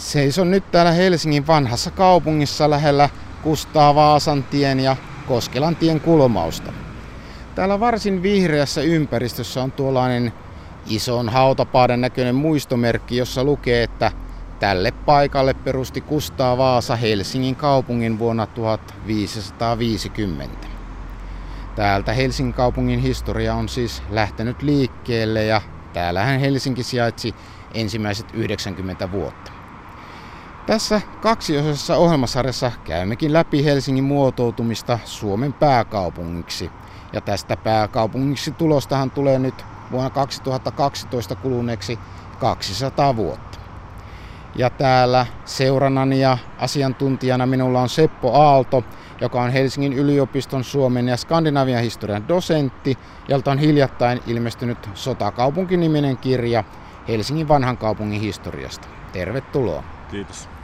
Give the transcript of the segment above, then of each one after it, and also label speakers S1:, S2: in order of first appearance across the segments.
S1: Seison nyt täällä Helsingin vanhassa kaupungissa lähellä Kustaa Vaasan tien ja Koskelan tien kulmausta. Täällä varsin vihreässä ympäristössä on tuollainen ison hautapaaden näköinen muistomerkki, jossa lukee, että tälle paikalle perusti Kustaa Vaasa Helsingin kaupungin vuonna 1550. Täältä Helsingin kaupungin historia on siis lähtenyt liikkeelle ja täällähän Helsinki sijaitsi ensimmäiset 90 vuotta. Tässä kaksiosassa ohjelmasarjassa käymmekin läpi Helsingin muotoutumista Suomen pääkaupungiksi. Ja tästä pääkaupungiksi tulostahan tulee nyt vuonna 2012 kuluneeksi 200 vuotta. Ja täällä seurannani ja asiantuntijana minulla on Seppo Aalto, joka on Helsingin yliopiston Suomen ja Skandinavian historian dosentti, jolta on hiljattain ilmestynyt Sotakaupunki-niminen kirja Helsingin vanhan kaupungin historiasta. Tervetuloa.
S2: Kiitos.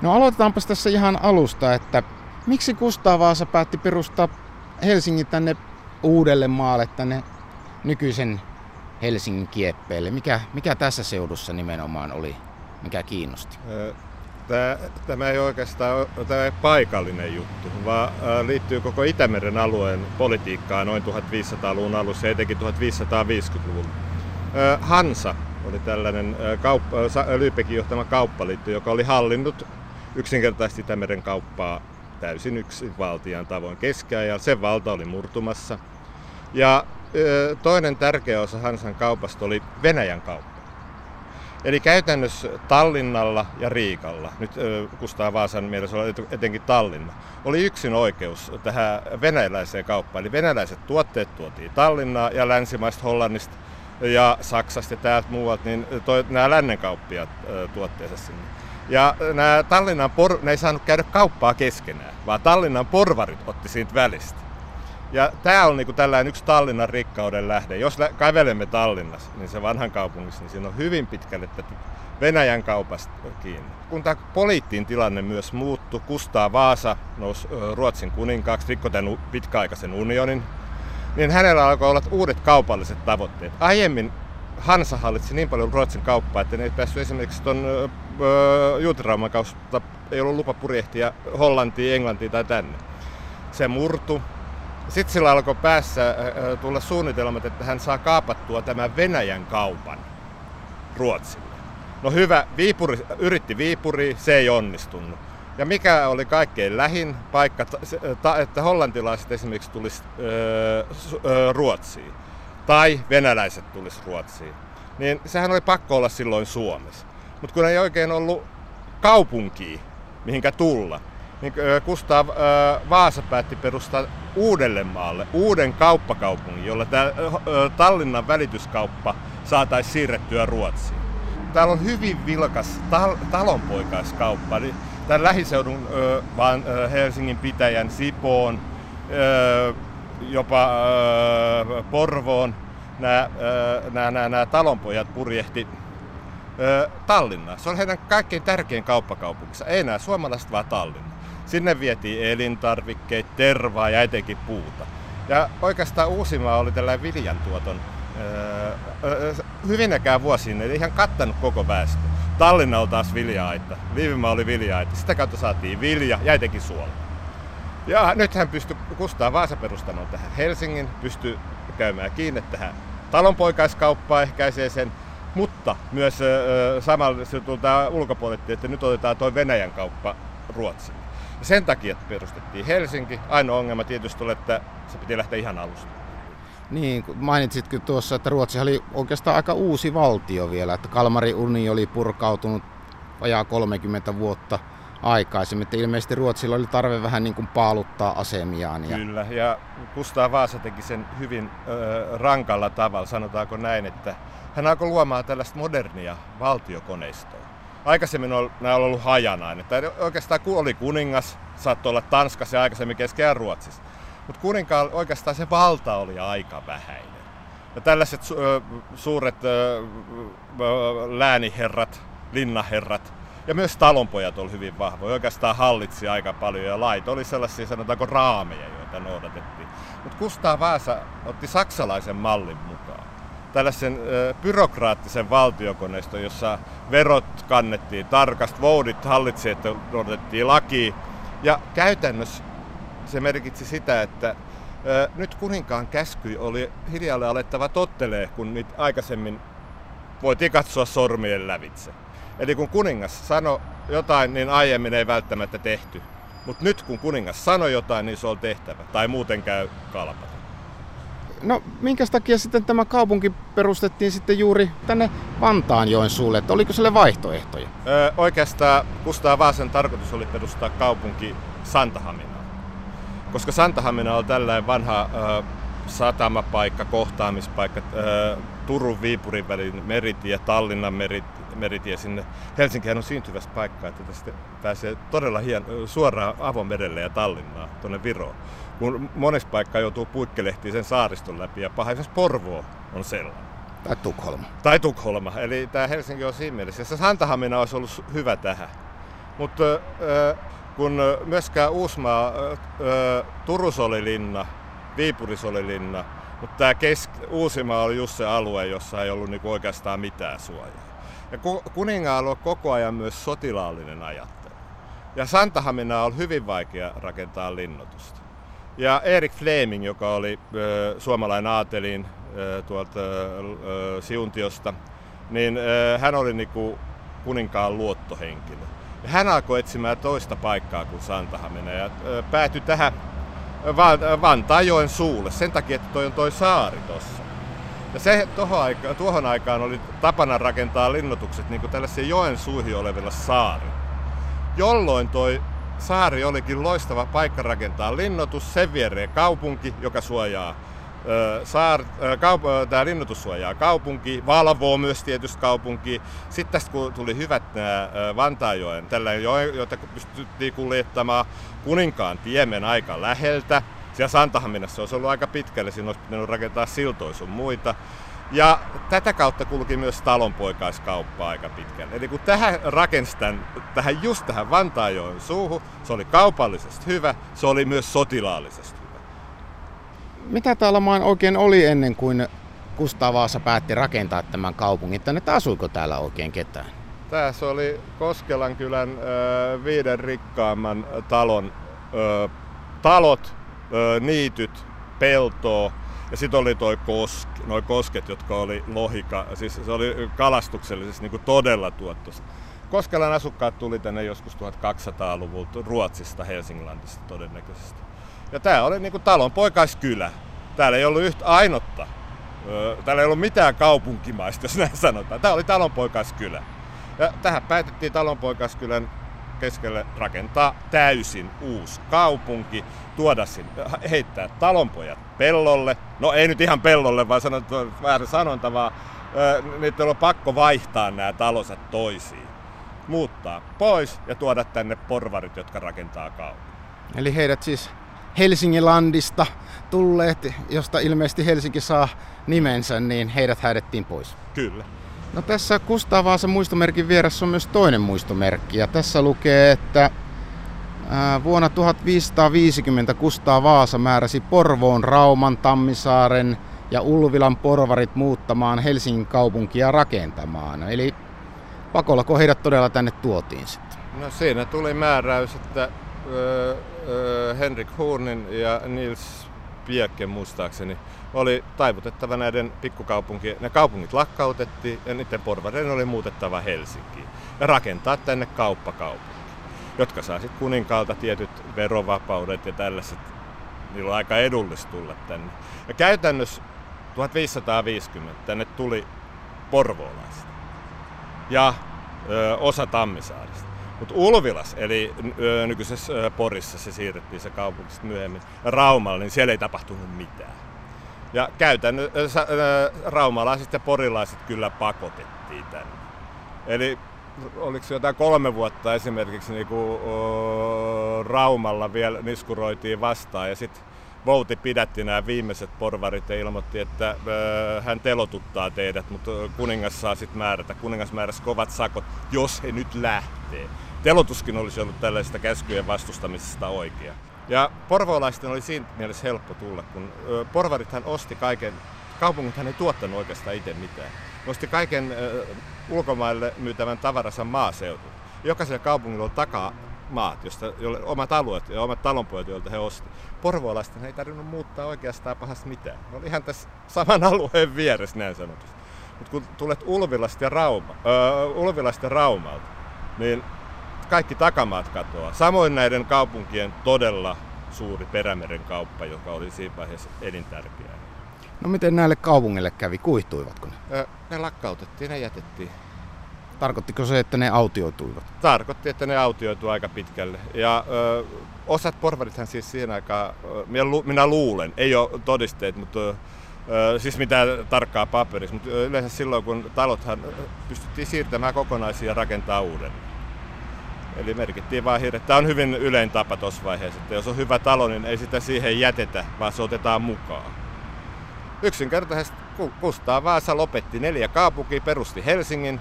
S1: No aloitetaanpa tässä ihan alusta, että miksi Kustaa Vaasa päätti perustaa Helsingin tänne uudelle maalle, tänne nykyisen Helsingin kieppeille? Mikä, mikä tässä seudussa nimenomaan oli, mikä kiinnosti?
S2: Tämä, tämä ei oikeastaan tämä ei paikallinen juttu, vaan liittyy koko Itämeren alueen politiikkaan noin 1500-luvun alussa ja etenkin 1550-luvulla. Hansa oli tällainen kauppa, Lyypekin johtama kauppaliitto, joka oli hallinnut yksinkertaisesti Itämeren kauppaa täysin yksi valtian tavoin ja Sen valta oli murtumassa. Ja toinen tärkeä osa Hansan kaupasta oli Venäjän kauppa. Eli käytännössä Tallinnalla ja Riikalla, nyt Kustaa Vaasan mielessä oli etenkin Tallinna, oli yksin oikeus tähän venäläiseen kauppaan. Eli venäläiset tuotteet tuotiin Tallinnaa ja länsimaista Hollannista ja Saksasta ja täältä muualta, niin toi, nämä lännenkauppiat tuotteensa sinne. Ja nämä Tallinnan por, ne ei saanut käydä kauppaa keskenään, vaan Tallinnan porvarit otti siitä välistä. Ja tämä on niinku tällainen yksi Tallinnan rikkauden lähde. Jos kävelemme Tallinnassa, niin se vanhan kaupungissa, niin siinä on hyvin pitkälle tätä Venäjän kaupasta kiinni. Kun tämä poliittinen tilanne myös muuttui, Kustaa Vaasa nousi Ruotsin kuninkaaksi, rikkoi tämän pitkäaikaisen unionin, niin hänellä alkoi olla uudet kaupalliset tavoitteet. Aiemmin Hansa hallitsi niin paljon Ruotsin kauppaa, että ne ei päässyt esimerkiksi tuon Juutirauman kautta, ei ollut lupa purjehtia Hollantiin, Englantiin tai tänne. Se murtu. Sitten sillä alkoi päässä tulla suunnitelmat, että hän saa kaapattua tämän Venäjän kaupan Ruotsille. No hyvä, Viipuri, yritti Viipuri, se ei onnistunut. Ja mikä oli kaikkein lähin paikka, että hollantilaiset esimerkiksi tulisi Ruotsiin tai venäläiset tulisi Ruotsiin, niin sehän oli pakko olla silloin Suomessa. Mutta kun ei oikein ollut kaupunkia, mihinkä tulla, niin Kustaa Vaasa päätti perustaa uudelle maalle uuden kauppakaupungin, jolla tämä Tallinnan välityskauppa saataisiin siirrettyä Ruotsiin. Täällä on hyvin vilkas tal- talonpoikaiskauppa. Eli tämän lähiseudun vaan Helsingin pitäjän, Sipoon, jopa Porvoon nämä, nämä, nämä, nämä talonpojat purjehti Tallinnaan. Se on heidän kaikkein tärkein kauppakaupunkinsa. Ei nämä suomalaiset, vaan Tallinna. Sinne vietiin elintarvikkeita, tervaa ja etenkin puuta. Ja oikeastaan Uusimaa oli tällainen viljantuoton hyvinäkään vuosiin, eli ihan kattanut koko väestö. Tallinna oli taas vilja-aita, Liivimaa oli vilja-aita. Sitä kautta saatiin vilja ja etenkin suola. Ja nyt hän pystyi Kustaa Vaasa perustamaan tähän Helsingin, pystyy käymään kiinni tähän talonpoikaiskauppaan ehkäisee sen, mutta myös samalla se tulee ulkopuolelle, että nyt otetaan tuo Venäjän kauppa Ruotsiin. Ja sen takia perustettiin Helsinki. Ainoa ongelma tietysti oli, että se piti lähteä ihan alusta.
S1: Niin, mainitsitkin tuossa, että Ruotsi oli oikeastaan aika uusi valtio vielä, että Kalmari uni oli purkautunut vajaa 30 vuotta aikaisemmin. Että ilmeisesti Ruotsilla oli tarve vähän niin kuin paaluttaa asemiaan.
S2: Ja... Kyllä, ja Kustaa Vaasa teki sen hyvin ö, rankalla tavalla, sanotaanko näin, että hän alkoi luomaan tällaista modernia valtiokoneistoa. Aikaisemmin on, nämä on ollut hajanainen. Että oikeastaan oli kuningas, saattoi olla Tanskassa ja aikaisemmin Keski- Ruotsissa. Mutta kuninkaan oikeastaan se valta oli aika vähäinen. Ja tällaiset su- suuret lääniherrat, linnaherrat ja myös talonpojat oli hyvin vahvoja. Oikeastaan hallitsi aika paljon ja lait oli sellaisia sanotaanko raameja, joita noudatettiin. Mutta Kustaa Vaasa otti saksalaisen mallin mukaan. Tällaisen byrokraattisen valtiokoneiston, jossa verot kannettiin tarkasti, voudit hallitsijat otettiin laki. Ja käytännössä se merkitsi sitä, että nyt kuninkaan käsky oli hiljalle alettava tottelee, kun niitä aikaisemmin voitiin katsoa sormien lävitse. Eli kun kuningas sanoi jotain, niin aiemmin ei välttämättä tehty. Mutta nyt kun kuningas sanoi jotain, niin se on tehtävä. Tai muuten käy kalpata.
S1: No minkä takia sitten tämä kaupunki perustettiin sitten juuri tänne Vantaanjoen suulle, että oliko sille vaihtoehtoja?
S2: Öö, oikeastaan Kustaa Vaasan tarkoitus oli perustaa kaupunki Santahaminaan. Koska Santahamina on tällainen vanha öö, satamapaikka, kohtaamispaikka, öö, Turun Viipurin välin meritie, Tallinnan merit, meritie sinne. Helsinkihän on syntyvässä paikka, että tästä pääsee todella hien, suoraan avomerelle ja Tallinnaan tuonne Viroon. Kun monessa paikkaa joutuu puikkelehtiin sen saariston läpi ja paha Porvoo on sellainen.
S1: Tai Tukholma.
S2: Tai Tukholma, eli tämä Helsinki on siinä mielessä. Se Santahamina olisi ollut hyvä tähän. Mutta kun myöskään Uusmaa, Turus oli linna, Viipuris oli linna, mutta tämä kesk- Uusimaa oli just se alue, jossa ei ollut niinku oikeastaan mitään suojaa. Ja kuningaalla on koko ajan myös sotilaallinen ajattelu. Ja Santahamina on hyvin vaikea rakentaa linnoitusta. Ja Erik Fleming, joka oli suomalainen aatelin tuolta Siuntiosta, niin hän oli niinku kuninkaan luottohenkilö. Hän alkoi etsimään toista paikkaa kuin Santahamina ja päätyi tähän Vantaajoen suulle sen takia, että toi on toi saari tossa. Ja se tohon aika, tuohon aikaan oli tapana rakentaa linnoitukset niin tällaisia joen suihin olevilla saari. Jolloin toi saari olikin loistava paikka rakentaa linnoitus, sen viereen kaupunki, joka suojaa saar, kaup- tämä linnoitus suojaa kaupunki, valvoo myös tietysti kaupunki. Sitten tästä kun tuli hyvät nämä Vantaajoen, tällainen joe, jota pystyttiin kuljettamaan kuninkaan tiemen aika läheltä. Siellä Santahaminassa olisi ollut aika pitkälle, siinä olisi pitänyt rakentaa siltoja sun muita. Ja tätä kautta kulki myös talonpoikaiskauppa aika pitkälle. Eli kun tähän rakensi tämän, tähän just tähän Vantaajoen suuhun, se oli kaupallisesti hyvä, se oli myös sotilaallisesti hyvä.
S1: Mitä täällä maan oikein oli ennen kuin Kustaa Vaasa päätti rakentaa tämän kaupungin tänne, että asuiko täällä oikein ketään?
S2: Tässä oli Koskelan kylän ö, viiden rikkaamman talon ö, talot, ö, niityt, peltoa, ja sitten oli toi kosk, noi kosket, jotka oli lohika, siis se oli kalastuksellisesti niin todella tuottoista. Koskelan asukkaat tuli tänne joskus 1200-luvulta Ruotsista, Helsinglandista todennäköisesti. Ja tämä oli niin talon poikaiskylä. Täällä ei ollut yhtä ainotta. Täällä ei ollut mitään kaupunkimaista, jos näin sanotaan. Tämä oli talonpoikaiskylä. Ja tähän päätettiin talonpoikaiskylän keskelle rakentaa täysin uusi kaupunki, tuoda sinne, heittää talonpojat pellolle. No ei nyt ihan pellolle, vaan sanot, väärä sanonta, vaan niitä on pakko vaihtaa nämä talosat toisiin. Muuttaa pois ja tuoda tänne porvarit, jotka rakentaa kaupunki.
S1: Eli heidät siis Helsingin landista tulleet, josta ilmeisesti Helsinki saa nimensä, niin heidät häidettiin pois.
S2: Kyllä.
S1: No tässä Kustaa Vaasan muistomerkin vieressä on myös toinen muistomerkki ja tässä lukee, että vuonna 1550 Kustaa Vaasa määräsi Porvoon, Rauman, Tammisaaren ja Ulvilan porvarit muuttamaan Helsingin kaupunkia rakentamaan. Eli pakolla heidät todella tänne tuotiin sitten?
S2: No siinä tuli määräys, että öö, öö, Henrik Hornin ja Nils Piekke muistaakseni oli taivutettava näiden pikkukaupunkien, ne kaupungit lakkautettiin ja niiden porvareiden oli muutettava Helsinkiin ja rakentaa tänne kauppakaupunki, jotka saa sitten kuninkaalta tietyt verovapaudet ja tällaiset. Niillä on aika edullista tulla tänne. Ja käytännössä 1550 tänne tuli porvoolaiset ja ö, osa Tammisaarista. Mutta Ulvilas, eli nykyisessä Porissa se siirrettiin se kaupunki myöhemmin, ja Raumalla, niin siellä ei tapahtunut mitään. Ja käytännössä raumalaiset ja porilaiset kyllä pakotettiin tänne. Eli oliko jotain kolme vuotta esimerkiksi niin kuin, o, Raumalla vielä niskuroitiin vastaan ja sitten Vouti pidätti nämä viimeiset porvarit ja ilmoitti, että ö, hän telotuttaa teidät, mutta kuningas saa sitten määrätä. Kuningas määräsi kovat sakot, jos he nyt lähtee. Telotuskin olisi ollut tällaista käskyjen vastustamisesta oikea. Ja porvoolaisten oli siinä mielessä helppo tulla, kun porvarithan osti kaiken kaupungithan ei tuottanut oikeastaan itse mitään. Nosti kaiken äh, ulkomaille myytävän tavaransa maaseutu. Jokaisella kaupungilla on takaa maat, josta, jolle, omat alueet ja omat talonpojat, joilta he osti. Porvoolaisten ei tarvinnut muuttaa oikeastaan pahasti mitään. Ne oli ihan tässä saman alueen vieressä näin sanotusti. Mutta kun tulet Ulvilasta ja, Rauma, öö, Ulvilasta ja Raumalta, niin kaikki takamaat katoaa. Samoin näiden kaupunkien todella suuri perämeren kauppa, joka oli siinä vaiheessa elintärkeää.
S1: No miten näille kaupungille kävi? Kuihtuivatko ne?
S2: Ne lakkautettiin, ne jätettiin.
S1: Tarkoittiko se, että ne autioituivat?
S2: Tarkoitti, että ne autioitu aika pitkälle. Ja ö, osat porvarithan siis siihen aikaan, minä, lu, minä luulen, ei ole todisteet, mutta ö, siis mitään tarkkaa paperissa, mutta yleensä silloin kun talothan pystyttiin siirtämään kokonaisia ja rakentaa uuden. Eli merkittiin vaan hirveä. Tämä on hyvin ylein tapa tuossa vaiheessa, että jos on hyvä talo, niin ei sitä siihen jätetä, vaan se otetaan mukaan. Yksinkertaisesti Kustaa Vaasa lopetti neljä kaupunkia, perusti Helsingin,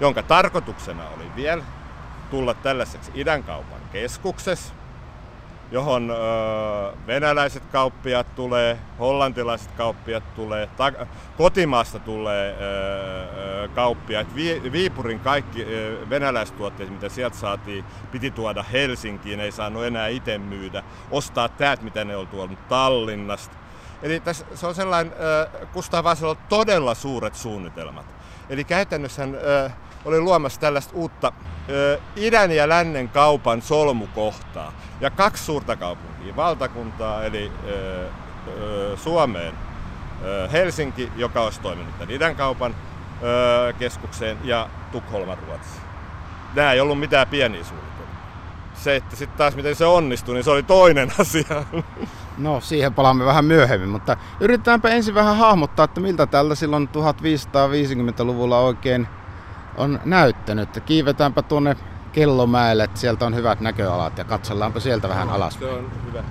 S2: jonka tarkoituksena oli vielä tulla tällaiseksi idänkaupan keskuksessa, johon venäläiset kauppiat tulee, hollantilaiset kauppiat tulee, ta- kotimaasta tulee kauppiat. Vi- Viipurin kaikki venäläistuotteet, mitä sieltä saatiin, piti tuoda Helsinkiin, ei saanut enää itse myydä, ostaa täät, mitä ne oli tuonut Tallinnasta. Eli tässä, se on sellainen, ö, Kustaa Vaasalla on todella suuret suunnitelmat. Eli käytännössä ö, oli luomassa tällaista uutta ö, idän ja lännen kaupan solmukohtaa. Ja kaksi suurta kaupunkia, valtakuntaa eli ö, ö, Suomeen ö, Helsinki, joka olisi toiminut tämän idän kaupan ö, keskukseen, ja Tukholman Ruotsi. Nämä ei ollut mitään pieniä suunnitelmia. Se, että sitten taas miten se onnistui, niin se oli toinen asia.
S1: No, siihen palaamme vähän myöhemmin, mutta yritetäänpä ensin vähän hahmottaa, että miltä tältä silloin 1550-luvulla oikein on näyttänyt. Kiivetäänpä tuonne Kellomäelle, että sieltä on hyvät näköalat ja katsellaanpa sieltä vähän alas.
S2: Se on hyvä.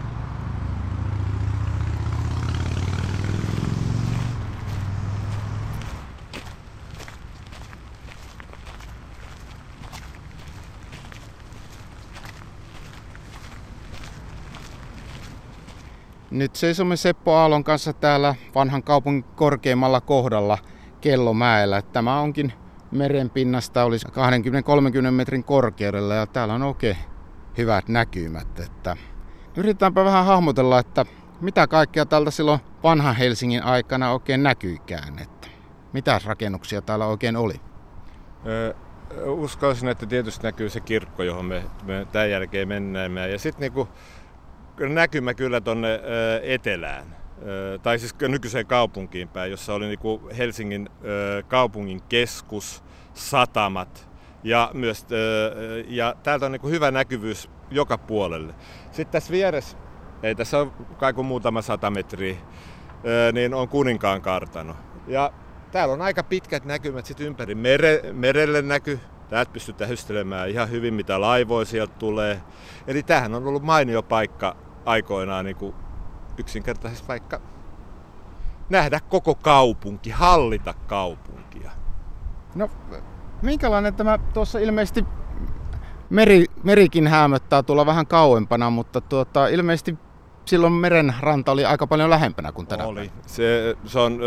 S1: Nyt seisomme Seppo Aallon kanssa täällä vanhan kaupungin korkeimmalla kohdalla Kellomäellä. Tämä onkin merenpinnasta olisi 20-30 metrin korkeudella ja täällä on oikein hyvät näkymät. Että yritetäänpä vähän hahmotella, että mitä kaikkea tältä silloin vanhan Helsingin aikana oikein näkyykään. Että mitä rakennuksia täällä oikein oli?
S2: Ö, uskoisin, että tietysti näkyy se kirkko, johon me, me tämän jälkeen mennään. Ja sitten niinku, näkymä kyllä tuonne etelään tai siis nykyiseen kaupunkiin päin, jossa oli niin Helsingin kaupungin keskus, satamat ja, myös, ja täältä on niin hyvä näkyvyys joka puolelle. Sitten tässä vieressä, ei tässä ole kai kuin muutama sata metriä, niin on kuninkaan kartano. Ja täällä on aika pitkät näkymät sitten ympäri. Mere, merelle näky, täältä pystytään hystelemään ihan hyvin, mitä laivoja sieltä tulee. Eli tämähän on ollut mainio paikka aikoinaan niin kuin yksinkertaisesti vaikka nähdä koko kaupunki, hallita kaupunkia.
S1: No, minkälainen tämä tuossa ilmeisesti meri, merikin häämöttää tuolla vähän kauempana, mutta tuota, ilmeisesti silloin meren ranta oli aika paljon lähempänä kuin tänä
S2: Oli. Se, se on,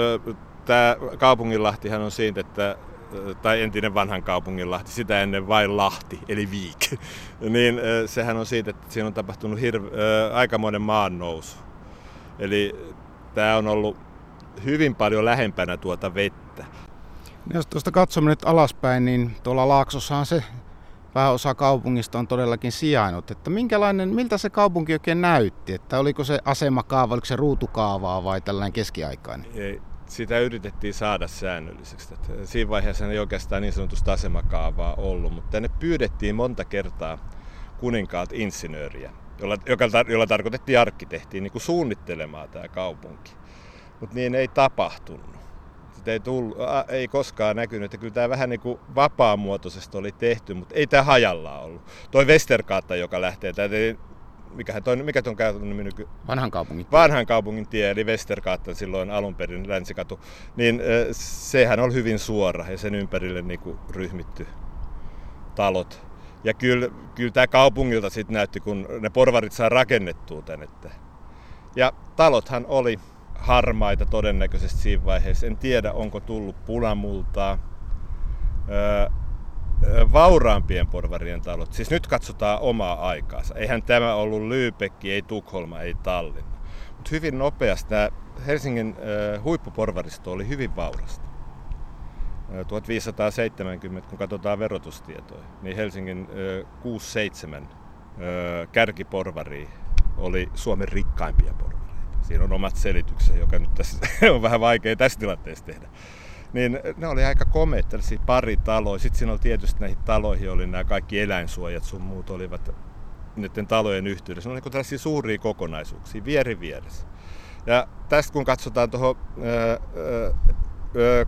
S2: tämä kaupunginlahtihan on siitä, että tai entinen vanhan kaupunginlahti, sitä ennen vain Lahti, eli Viik. niin sehän on siitä, että siinä on tapahtunut hirve, aikamoinen maannousu. Eli tämä on ollut hyvin paljon lähempänä tuota vettä.
S1: Jos tuosta katsomme nyt alaspäin, niin tuolla Laaksossahan se pääosa kaupungista on todellakin sijainnut. Että minkälainen, miltä se kaupunki oikein näytti? Että oliko se asemakaava, oliko se ruutukaavaa vai tällainen keskiaikainen?
S2: Ei, sitä yritettiin saada säännölliseksi. Että siinä vaiheessa ei oikeastaan niin sanotusta asemakaavaa ollut, mutta tänne pyydettiin monta kertaa kuninkaat insinööriä jolla, joka, jolla tarkoitettiin arkkitehtiin niin kuin suunnittelemaan tämä kaupunki. Mutta niin ei tapahtunut. Sitä ei, tullut, ei koskaan näkynyt, että kyllä tämä vähän niin kuin vapaamuotoisesti oli tehty, mutta ei tämä hajalla ollut. Toi Westerkaatta, joka lähtee, tämä mikä, toi, mikä tuon käytännön nyky...
S1: Vanhan kaupungin tie.
S2: Vanhan kaupungin tie, eli Westerkaatta silloin alun perin länsikatu, niin sehän oli hyvin suora ja sen ympärille niin kuin ryhmitty talot kyllä, kyllä tämä kaupungilta sitten näytti, kun ne porvarit saa rakennettua. Että. Ja talothan oli harmaita todennäköisesti siinä vaiheessa. En tiedä, onko tullut punamultaa. Öö, vauraampien porvarien talot, siis nyt katsotaan omaa aikaansa. Eihän tämä ollut Lyypekki, ei Tukholma, ei Tallinna. Mutta hyvin nopeasti tämä Helsingin huippuporvaristo oli hyvin vaurasta. 1570, kun katsotaan verotustietoja, niin Helsingin 6-7 kärkiporvari oli Suomen rikkaimpia porvareita. Siinä on omat selitykset, joka nyt tässä on vähän vaikea tässä tilanteessa tehdä. Niin ne oli aika komeita, tällaisia pari taloja. Sitten siinä oli tietysti näihin taloihin oli nämä kaikki eläinsuojat sun muut olivat niiden talojen yhteydessä. Ne oli niin tällaisia suuria kokonaisuuksia, vieri vieressä. Ja tästä kun katsotaan tuohon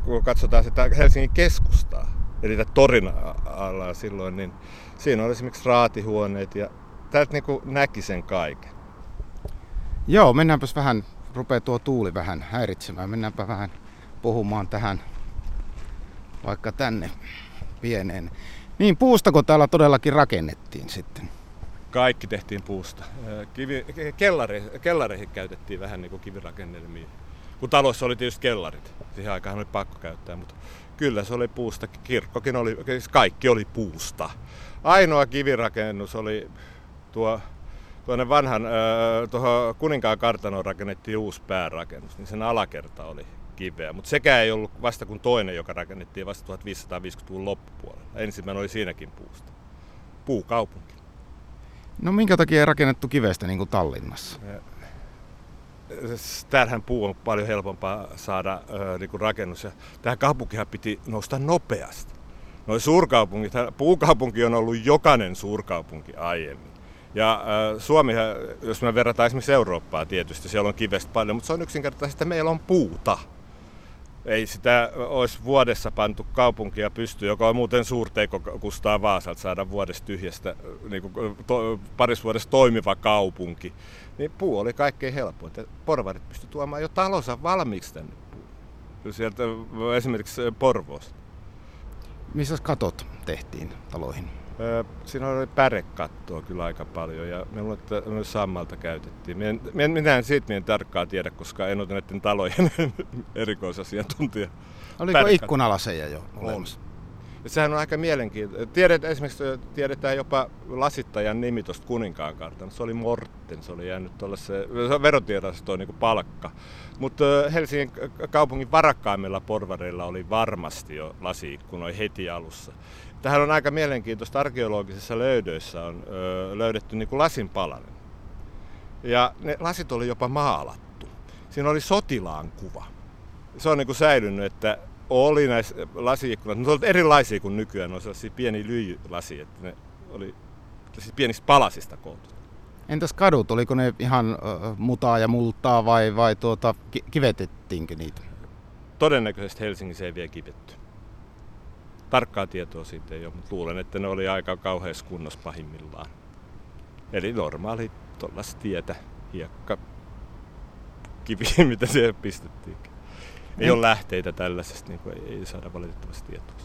S2: kun katsotaan sitä Helsingin keskustaa, eli tätä torin alaa silloin, niin siinä on esimerkiksi raatihuoneet ja täältä niin näki sen kaiken.
S1: Joo, mennäänpäs vähän, rupeaa tuo tuuli vähän häiritsemään, mennäänpä vähän puhumaan tähän vaikka tänne pieneen. Niin puustako täällä todellakin rakennettiin sitten?
S2: Kaikki tehtiin puusta. Kivi, kellari, kellareihin käytettiin vähän niin kuin kivirakennelmia kun taloissa oli tietysti kellarit. Siihen aikaan oli pakko käyttää, mutta kyllä se oli puusta. Kirkkokin oli, siis kaikki oli puusta. Ainoa kivirakennus oli tuo tuonne vanhan, tuohon kuninkaan kartanoon rakennettiin uusi päärakennus, niin sen alakerta oli kiveä. Mutta sekään ei ollut vasta kuin toinen, joka rakennettiin vasta 1550-luvun loppupuolella. Ensimmäinen oli siinäkin puusta. Puukaupunki.
S1: No minkä takia ei rakennettu kivestä niin kuin Tallinnassa?
S2: Täällähän puu on paljon helpompaa saada äh, niin rakennus. Ja tähän kaupunkihan piti nousta nopeasti. Noin suurkaupungit, puukaupunki on ollut jokainen suurkaupunki aiemmin. Ja Suomi, jos me verrataan esimerkiksi Eurooppaa tietysti, siellä on kivestä paljon, mutta se on yksinkertaisesti, että meillä on puuta ei sitä olisi vuodessa pantu kaupunkia pystyyn, joka on muuten suurteiko Kustaa Vaasalta saada vuodesta tyhjästä niin kuin to, paris vuodessa toimiva kaupunki. Niin puu oli kaikkein helpoin. Porvarit pysty tuomaan jo talonsa valmiiksi tänne puun. Sieltä esimerkiksi Porvoosta.
S1: Missä katot tehtiin taloihin?
S2: Siinä oli pärekattoa kyllä aika paljon ja me että myös sammalta käytettiin. Minä, minä en siitä en tarkkaan tiedä, koska en ole näiden talojen erikoisasiantuntija.
S1: Oliko ikkunalaseja jo olemassa?
S2: Ja sehän on aika mielenkiintoista. Tiedet, esimerkiksi tiedetään jopa lasittajan nimi tuosta kuninkaan kartanosta. Se oli Morten, se oli jäänyt tuolle se, verotiedosto niin palkka. Mutta Helsingin kaupungin varakkaimmilla porvareilla oli varmasti jo lasiikkunoja heti alussa. Tähän on aika mielenkiintoista. Arkeologisissa löydöissä on ö, löydetty niin kuin lasin palanen. Ja ne lasit oli jopa maalattu. Siinä oli sotilaan kuva. Se on niin kuin säilynyt, että oli näissä lasiikkunat, ne olivat erilaisia kuin nykyään, ne oli pieni lyijylasi, että ne oli siis pienistä palasista koottu.
S1: Entäs kadut, oliko ne ihan mutaa ja multaa vai, vai tuota, kivetettiinkö niitä?
S2: Todennäköisesti Helsingissä ei vielä kivetty. Tarkkaa tietoa siitä ei ole, mutta luulen, että ne oli aika kauheassa kunnossa pahimmillaan. Eli normaali tuollaista tietä, hiekka, kivi, mitä siihen pistettiin. Ei ole lähteitä tällaisesta, niin kuin ei, ei saada valitettavasti tietoa.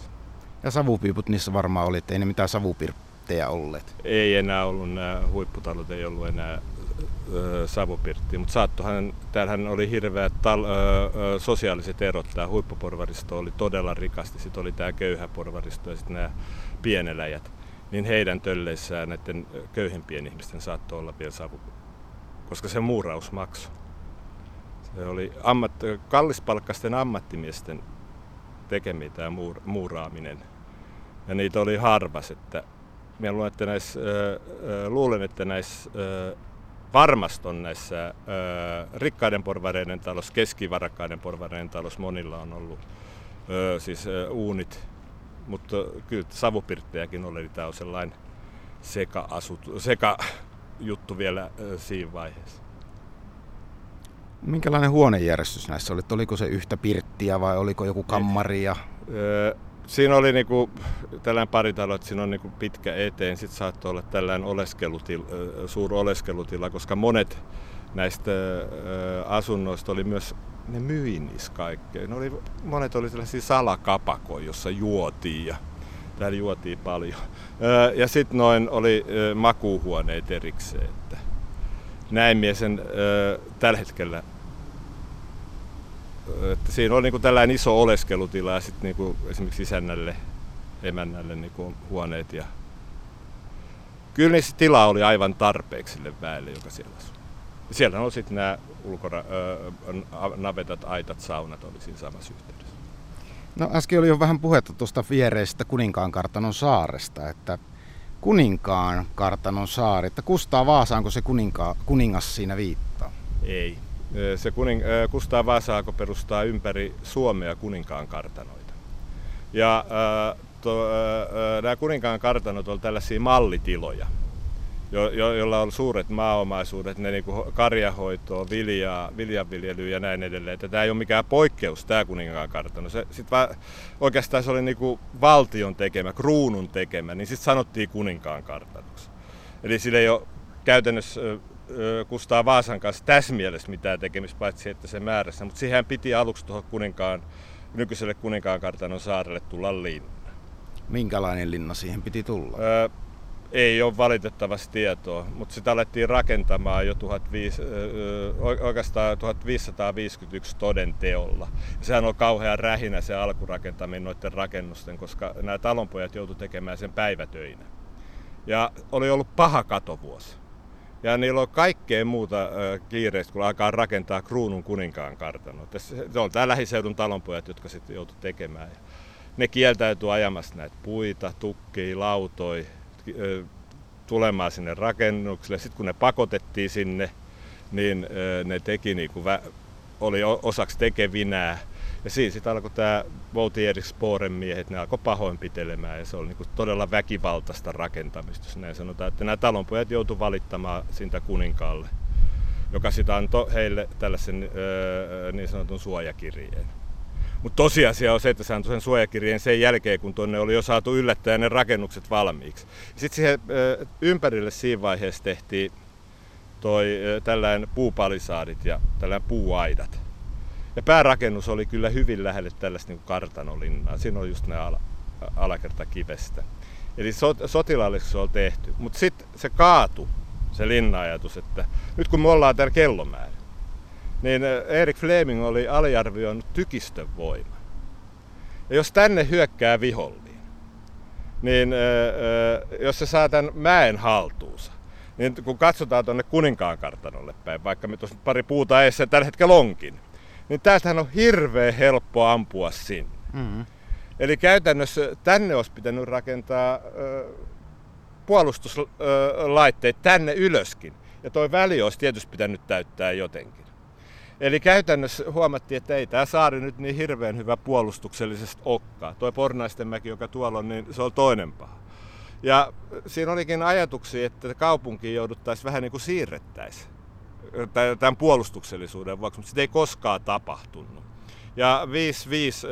S1: Ja savupiiput niissä varmaan oli, että ei ne mitään savupirttejä olleet.
S2: Ei enää ollut, nämä huipputalot ei ollut enää savupirttiä, mutta saattohan, täällähän oli hirveät tal, ö, sosiaaliset erot. Tämä huippuporvaristo oli todella rikasti, sitten oli tämä köyhä porvaristo ja sitten nämä pieneläjät. Niin heidän tölleissään näiden köyhempien ihmisten saattoi olla vielä savu, koska se muuraus maksoi. Se oli ammat, kallispalkkaisten ammattimiesten tekemiä tämä muur, muuraaminen. Ja niitä oli harvas, että minä luulen, että näissä, äh, luulen, että näissä äh, varmasti on näissä äh, rikkaiden porvareiden talossa, keskivarakkaiden porvareiden talossa monilla on ollut äh, siis äh, uunit, mutta kyllä savupirttejäkin oli, eli tämä on sellainen seka-asut, seka-juttu vielä äh, siinä vaiheessa.
S1: Minkälainen huonejärjestys näissä oli? Oliko se yhtä pirttiä vai oliko joku kammari? Ja...
S2: Öö, siinä oli niinku, tällainen paritalo, että siinä on niinku pitkä eteen. Sitten saattoi olla tällainen oleskelutila, suur oleskelutila, koska monet näistä asunnoista oli myös, ne kaikkea. Ne oli, monet oli sellaisia salakapakoja, jossa juotiin ja täällä juotiin paljon. Ja sitten noin oli makuuhuoneet erikseen. Että näin mie sen tällä hetkellä että siinä oli niin tällainen iso oleskelutila ja sitten niin esimerkiksi isännälle, emännälle niin huoneet. Ja... Kyllä niissä tila oli aivan tarpeeksi sille väelle, joka siellä asui. Ja siellä on sitten nämä ulkora, äh, navetat, aitat, saunat oli siinä samassa yhteydessä.
S1: No äsken oli jo vähän puhetta tuosta viereisestä Kuninkaan kartanon saaresta, että Kuninkaan kartanon saari, että Kustaa Vaasaanko se kuninka, kuningas siinä viittaa?
S2: Ei. Se kuning, Kustaa Vaasaako perustaa ympäri Suomea kuninkaan kartanoita. Ja äh, to, nämä kuninkaan kartanot ovat tällaisia mallitiloja jo, jo, jolla on suuret maaomaisuudet, ne niin karjahoitoa, viljaa, viljanviljelyä ja näin edelleen. Tämä ei ole mikään poikkeus, tämä kuninkaan kartano. Se, sit va, oikeastaan se oli niin kuin valtion tekemä, kruunun tekemä, niin sitten sanottiin kuninkaan kartanoksi. Eli sillä ei ole käytännössä Kustaa Vaasan kanssa tässä mielessä mitään tekemistä, paitsi että se määrässä. Mutta siihen piti aluksi tuohon kuninkaan, nykyiselle kuninkaan kartanon saarelle tulla linna.
S1: Minkälainen linna siihen piti tulla?
S2: Öö, ei ole valitettavasti tietoa, mutta sitä alettiin rakentamaan jo 15, oikeastaan 1551 toden teolla. sehän on kauhean rähinä se alkurakentaminen noiden rakennusten, koska nämä talonpojat joutuivat tekemään sen päivätöinä. Ja oli ollut paha katovuosi. Ja niillä on kaikkea muuta kiireistä, kun alkaa rakentaa kruunun kuninkaan kartano. Se on tämä lähiseudun talonpojat, jotka sitten joutuivat tekemään. Ne kieltäytyy ajamasta näitä puita, tukkia, lautoja, tulemaan sinne rakennukselle. Sitten kun ne pakotettiin sinne, niin ne teki niin kuin oli osaksi tekevinää. Ja siinä sitten alkoi tämä Vouti Sporen miehet, ne alkoi pahoinpitelemään ja se oli niin kuin todella väkivaltaista rakentamista, jos näin sanotaan. Että nämä talonpojat joutuivat valittamaan siitä kuninkaalle, joka sitten antoi heille tällaisen öö, niin sanotun suojakirjeen. Mutta tosiasia on se, että se antoi sen suojakirjeen sen jälkeen, kun tuonne oli jo saatu yllättäen ne rakennukset valmiiksi. Sitten siihen ympärille siinä vaiheessa tehtiin toi tällainen puupalisaadit ja tällainen puuaidat. Ja päärakennus oli kyllä hyvin lähelle tällaista niin kartanolinnaa. Siinä oli just nämä ala, alakerta kivestä. Eli sot, sotilaalliseksi se oli tehty. Mutta sitten se kaatu, se linna-ajatus, että nyt kun me ollaan täällä kellomäärä, niin Erik Fleming oli aliarvioinut tykistön voima. Ja jos tänne hyökkää vihollinen, niin jos se saa tämän mäen haltuunsa, niin kun katsotaan tuonne kuninkaan kartanolle päin, vaikka me tuossa pari puuta eessä tällä hetkellä onkin, niin täältähän on hirveän helppo ampua sinne. Mm-hmm. Eli käytännössä tänne olisi pitänyt rakentaa ö, puolustuslaitteet tänne ylöskin. Ja toi väli olisi tietysti pitänyt täyttää jotenkin. Eli käytännössä huomattiin, että ei tämä saari nyt niin hirveän hyvä puolustuksellisesti okkaa. Tuo Pornaistenmäki, joka tuolla on, niin se on toinen paha. Ja siinä olikin ajatuksia, että kaupunkiin jouduttaisiin vähän niin kuin siirrettäisiin tämän puolustuksellisuuden vuoksi, mutta sitä ei koskaan tapahtunut. Ja 55,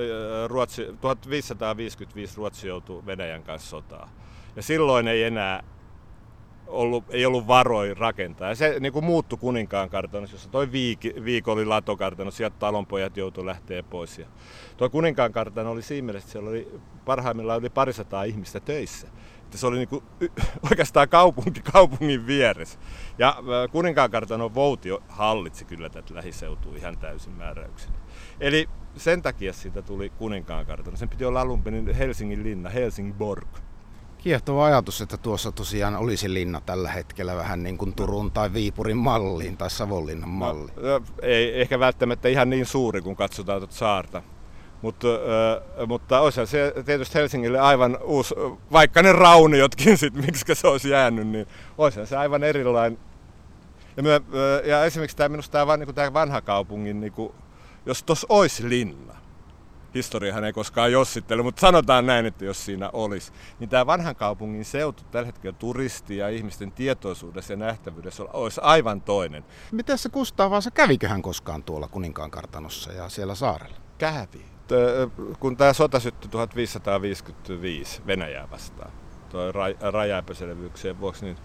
S2: Ruotsi, 1555 Ruotsi joutui Venäjän kanssa sotaan. Ja silloin ei enää ollut, ei ollut varoja rakentaa. Ja se niin kuin muuttui kuninkaan kartanossa, jossa toi viiki, viikko oli latokartano, sieltä talonpojat joutui lähteä pois. Ja tuo kuninkaan kartano oli siinä mielessä, että siellä oli parhaimmillaan yli parisataa ihmistä töissä. Että se oli niin kuin, oikeastaan kaupunki kaupungin vieressä. Ja kuninkaan kartanon vouti hallitsi kyllä tätä lähiseutua ihan täysin määräyksen. Eli sen takia siitä tuli kuninkaan kartano. Sen piti olla alun perin Helsingin linna, Helsingborg.
S1: Kiehtova ajatus, että tuossa tosiaan olisi linna tällä hetkellä vähän niin kuin Turun tai Viipurin malliin tai Savonlinnan no, malliin.
S2: No, ei ehkä välttämättä ihan niin suuri, kun katsotaan tuota saarta. Mutta, äh, mutta olisi se tietysti Helsingille aivan uusi, vaikka ne rauniotkin sitten, miksi se olisi jäänyt, niin olisi se aivan erilainen. Ja, myö, ja esimerkiksi tämä minusta tämä, niin tämä vanha kaupungin, niin kuin, jos tuossa olisi linna, historiahan ei koskaan jossittele, mutta sanotaan näin, että jos siinä olisi, niin tämä vanhan kaupungin seutu tällä hetkellä turisti ja ihmisten tietoisuudessa ja nähtävyydessä olisi aivan toinen.
S1: Miten se Kustaa Vaasa käviköhän koskaan tuolla Kuninkaan kartanossa ja siellä saarella?
S2: Kävi. Kun tämä sota syttyi 1555 Venäjää vastaan, tuo rajaepäselvyyksien vuoksi, niin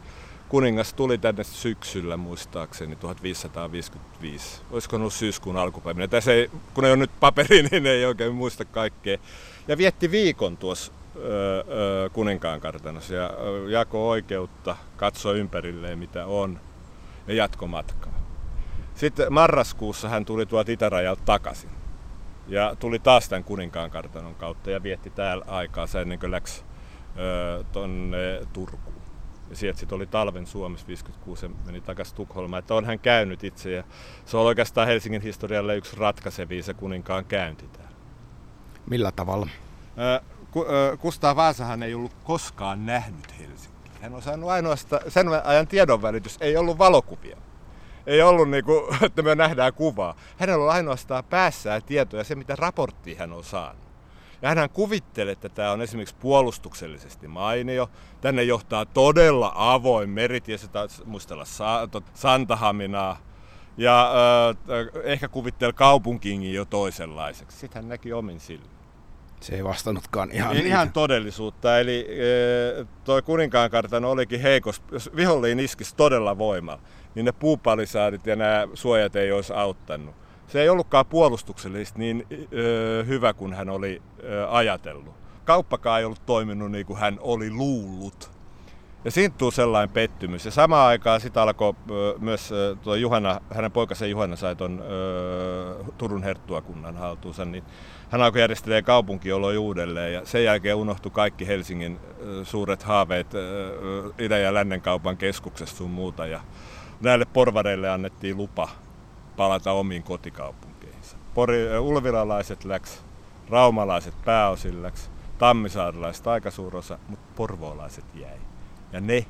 S2: kuningas tuli tänne syksyllä muistaakseni 1555. Olisiko ollut syyskuun alkupäivinä. Tässä ei, kun ei ole nyt paperi, niin ei oikein muista kaikkea. Ja vietti viikon tuossa kuninkaan kartanossa ja jako oikeutta, katsoi ympärilleen mitä on ja jatko matkaa. Sitten marraskuussa hän tuli tuolta itärajalta takaisin. Ja tuli taas tämän kuninkaan kartanon kautta ja vietti täällä aikaa sen ennen kuin läksi tuonne Turkuun. Ja sieltä sitten oli talven Suomessa 56 ja meni takaisin Tukholmaan. Että on hän käynyt itse ja se on oikeastaan Helsingin historialle yksi ratkaisevia se kuninkaan käynti täällä.
S1: Millä tavalla?
S2: Kustaa Vaasahan ei ollut koskaan nähnyt Helsinkiä. Hän on saanut ainoastaan, sen ajan tiedonvälitys ei ollut valokuvia. Ei ollut niin kuin, että me nähdään kuvaa. Hänellä on ainoastaan päässään tietoja se, mitä raporttia hän on saanut. Ja hän kuvittelee, että tämä on esimerkiksi puolustuksellisesti mainio. Tänne johtaa todella avoin meritie, se muistella Santahaminaa. Ja äh, ehkä kuvittelee kaupunkingin jo toisenlaiseksi. Sitten hän näki omin silmin.
S1: Se ei vastannutkaan ihan
S2: niin, ihan todellisuutta. Eli e, toi kuninkaan kartano olikin heikos. Jos vihollinen iskisi todella voimalla, niin ne puupalisaarit ja nämä suojat ei olisi auttanut se ei ollutkaan puolustuksellisesti niin ö, hyvä kuin hän oli ö, ajatellut. Kauppakaan ei ollut toiminut niin kuin hän oli luullut. Ja siitä tuli sellainen pettymys. Ja samaan aikaan sitä alkoi myös tuo Juhana, hänen poikansa Juhana sai tuon Turun herttuakunnan haltuunsa, niin hän alkoi järjestelemään kaupunkioloja uudelleen ja sen jälkeen unohtui kaikki Helsingin suuret haaveet ö, idän ja lännen kaupan keskuksessa sun muuta. Ja näille porvareille annettiin lupa palata omiin kotikaupunkeihinsa. Pori, ulvilalaiset läks, raumalaiset pääosin läks, tammisaarilaiset aika suurosa, mutta porvoolaiset jäi. Ja ne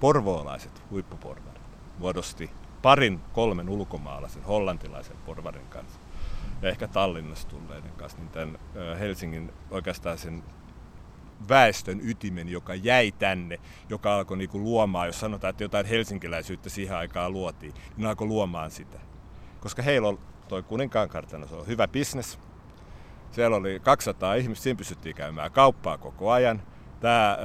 S2: porvoolaiset huippuporvarit muodosti parin kolmen ulkomaalaisen hollantilaisen porvarin kanssa ja ehkä Tallinnassa tulleiden kanssa, niin tämän Helsingin oikeastaan sen väestön ytimen, joka jäi tänne, joka alkoi niinku luomaan, jos sanotaan, että jotain helsinkiläisyyttä siihen aikaan luotiin, niin alkoi luomaan sitä koska heillä on toi kuninkaan kartano, se on hyvä bisnes. Siellä oli 200 ihmistä, siinä pystyttiin käymään kauppaa koko ajan. Tämä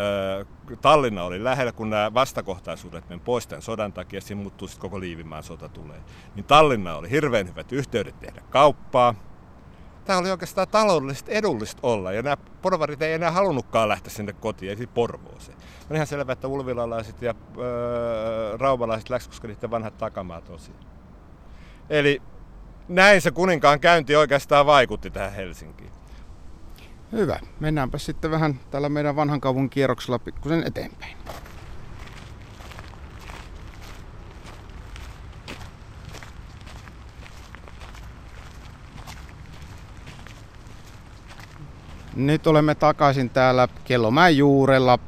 S2: Tallinna oli lähellä, kun nämä vastakohtaisuudet meni pois tämän sodan takia, siinä muuttuu sitten koko Liivimaan sota tulee. Niin Tallinna oli hirveän hyvät yhteydet tehdä kauppaa. Tämä oli oikeastaan taloudellisesti edullista olla, ja nämä porvarit ei enää halunnutkaan lähteä sinne kotiin, eli Porvooseen. On ihan selvää, että ulvilalaiset ja öö, raumalaiset läks, koska niiden vanhat takamaat on. Eli näin se kuninkaan käynti oikeastaan vaikutti tähän Helsinkiin.
S1: Hyvä. Mennäänpä sitten vähän tällä meidän vanhan kaupungin kierroksella pikkusen eteenpäin. Nyt olemme takaisin täällä Kellomäen juurella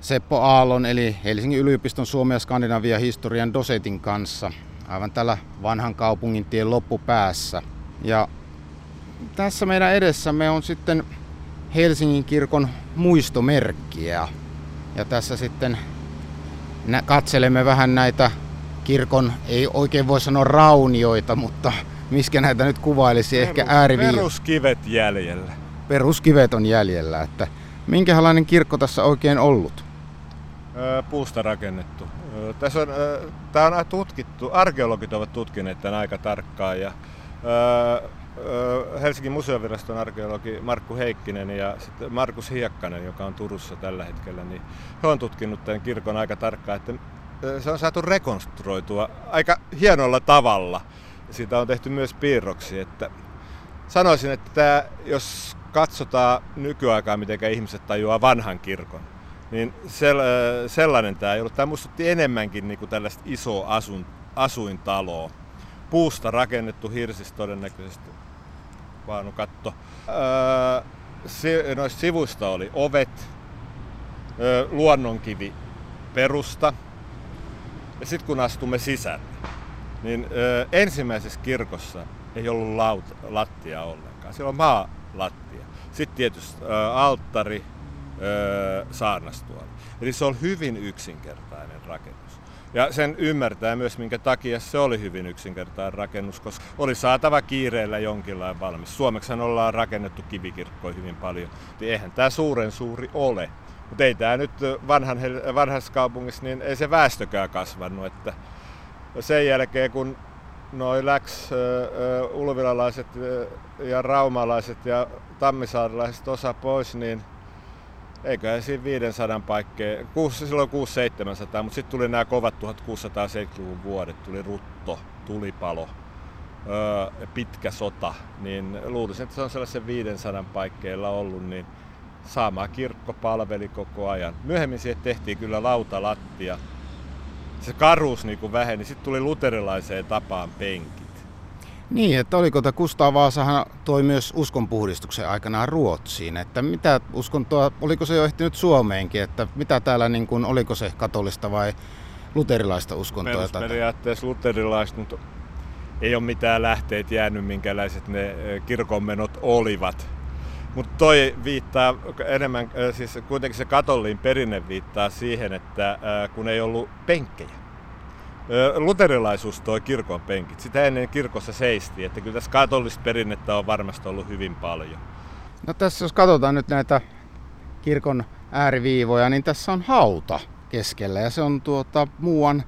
S1: Seppo Aallon eli Helsingin yliopiston Suomen ja Skandinavian historian dosetin kanssa – aivan tällä vanhan kaupungin tien loppupäässä. Ja tässä meidän edessämme on sitten Helsingin kirkon muistomerkkiä. Ja tässä sitten katselemme vähän näitä kirkon, ei oikein voi sanoa raunioita, mutta miskä näitä nyt kuvailisi, Perus, ehkä ääriviiva.
S2: Peruskivet jäljellä.
S1: Peruskivet on jäljellä, että minkälainen kirkko tässä oikein ollut?
S2: puusta rakennettu. Tässä on, tämä on tutkittu, arkeologit ovat tutkineet tämän aika tarkkaan ja Helsingin museoviraston arkeologi Markku Heikkinen ja sitten Markus Hiekkanen, joka on Turussa tällä hetkellä, niin he on tutkinut tämän kirkon aika tarkkaan, että se on saatu rekonstruoitua aika hienolla tavalla. Siitä on tehty myös piirroksi, että sanoisin, että tämä, jos katsotaan nykyaikaa, miten ihmiset tajuaa vanhan kirkon, niin sel, sellainen tämä ei ollut. Tämä muistutti enemmänkin niin kuin tällaista isoa asun, asuintaloa. Puusta rakennettu hirsistä todennäköisesti vaanukatto. Öö, noista sivuista oli ovet, öö, luonnonkivi perusta. Ja sitten kun astumme sisälle, niin öö, ensimmäisessä kirkossa ei ollut laut, lattia ollenkaan. Siellä on maalattia. Sitten tietysti öö, alttari, öö, saarnastuoli. Eli se on hyvin yksinkertainen rakennus. Ja sen ymmärtää myös, minkä takia se oli hyvin yksinkertainen rakennus, koska oli saatava kiireellä jonkinlainen valmis. Suomeksi ollaan rakennettu kivikirkkoja hyvin paljon. Eihän tämä suuren suuri ole. Mutta ei tämä nyt vanhan, vanhassa kaupungissa, niin ei se väestökään kasvanut. Että sen jälkeen, kun noi läks uh, ulvilalaiset ja raumalaiset ja tammisaarilaiset osa pois, niin eiköhän siinä 500 paikkeen, silloin 600-700, mutta sitten tuli nämä kovat 1670-luvun vuodet, tuli rutto, tulipalo, pitkä sota, niin luulisin, että se on sellaisen 500 paikkeilla ollut, niin sama kirkko palveli koko ajan. Myöhemmin siihen tehtiin kyllä lautalattia. Se karuus niin väheni. Sitten tuli luterilaiseen tapaan penkit.
S1: Niin, että oliko tämä Kustaa Vaasahan toi myös uskonpuhdistuksen aikanaan Ruotsiin. Että mitä uskontoa, oliko se jo ehtinyt Suomeenkin, että mitä täällä, niin kuin, oliko se katolista vai luterilaista uskontoa?
S2: Perusperiaatteessa luterilaista, mutta ei ole mitään lähteet jäänyt, minkälaiset ne kirkonmenot olivat. Mutta toi viittaa enemmän, siis kuitenkin se katolliin perinne viittaa siihen, että kun ei ollut penkkejä. Luterilaisuus toi kirkon penkit. Sitä ennen kirkossa seisti, että kyllä tässä katolista perinnettä on varmasti ollut hyvin paljon.
S1: No tässä jos katsotaan nyt näitä kirkon ääriviivoja, niin tässä on hauta keskellä ja se on tuota muuan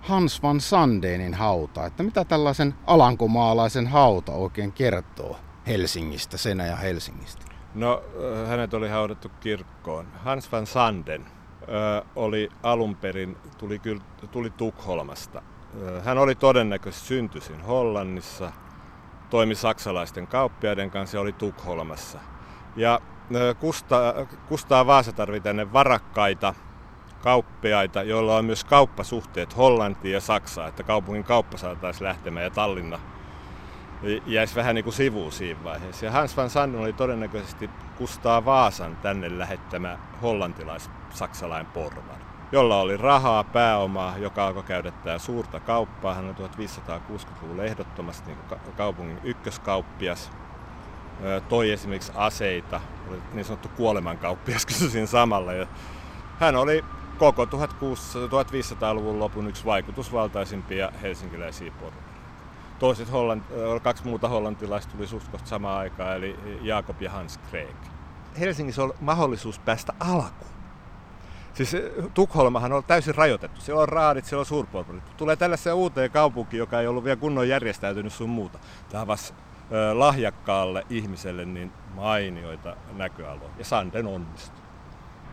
S1: Hans van Sandenin hauta. Että mitä tällaisen alankomaalaisen hauta oikein kertoo Helsingistä, Senä ja Helsingistä?
S2: No, hänet oli haudattu kirkkoon. Hans van Sanden ö, oli alun perin, tuli, tuli Tukholmasta. Hän oli todennäköisesti syntyisin Hollannissa, toimi saksalaisten kauppiaiden kanssa ja oli Tukholmassa. Ja Kustaa, Kustaa Vaasa tarvitsi tänne varakkaita kauppiaita, joilla on myös kauppasuhteet Hollantiin ja Saksaan, että kaupungin kauppa saataisiin lähtemään ja Tallinna jäisi vähän niin kuin sivuun siinä vaiheessa. Ja Hans van Sanden oli todennäköisesti Kustaa Vaasan tänne lähettämä hollantilais-saksalainen porvar, jolla oli rahaa, pääomaa, joka alkoi käydä suurta kauppaa. Hän on 1560-luvulla ehdottomasti niin kaupungin ykköskauppias. Toi esimerkiksi aseita, oli niin sanottu kuolemankauppias kysyisin samalla. Ja hän oli koko 1500-luvun lopun yksi vaikutusvaltaisimpia helsinkiläisiä porvareita. Toiset Hollant, kaksi muuta hollantilaista tuli suht samaan aikaan, eli Jakob ja Hans Kreek. Helsingissä on mahdollisuus päästä alkuun. Siis Tukholmahan on täysin rajoitettu. Siellä on raadit, siellä on suurporvarit. Tulee tällaiseen uuteen kaupunkiin, joka ei ollut vielä kunnon järjestäytynyt sun muuta. Tämä avasi lahjakkaalle ihmiselle niin mainioita näköaloja. Ja Sanden onnistui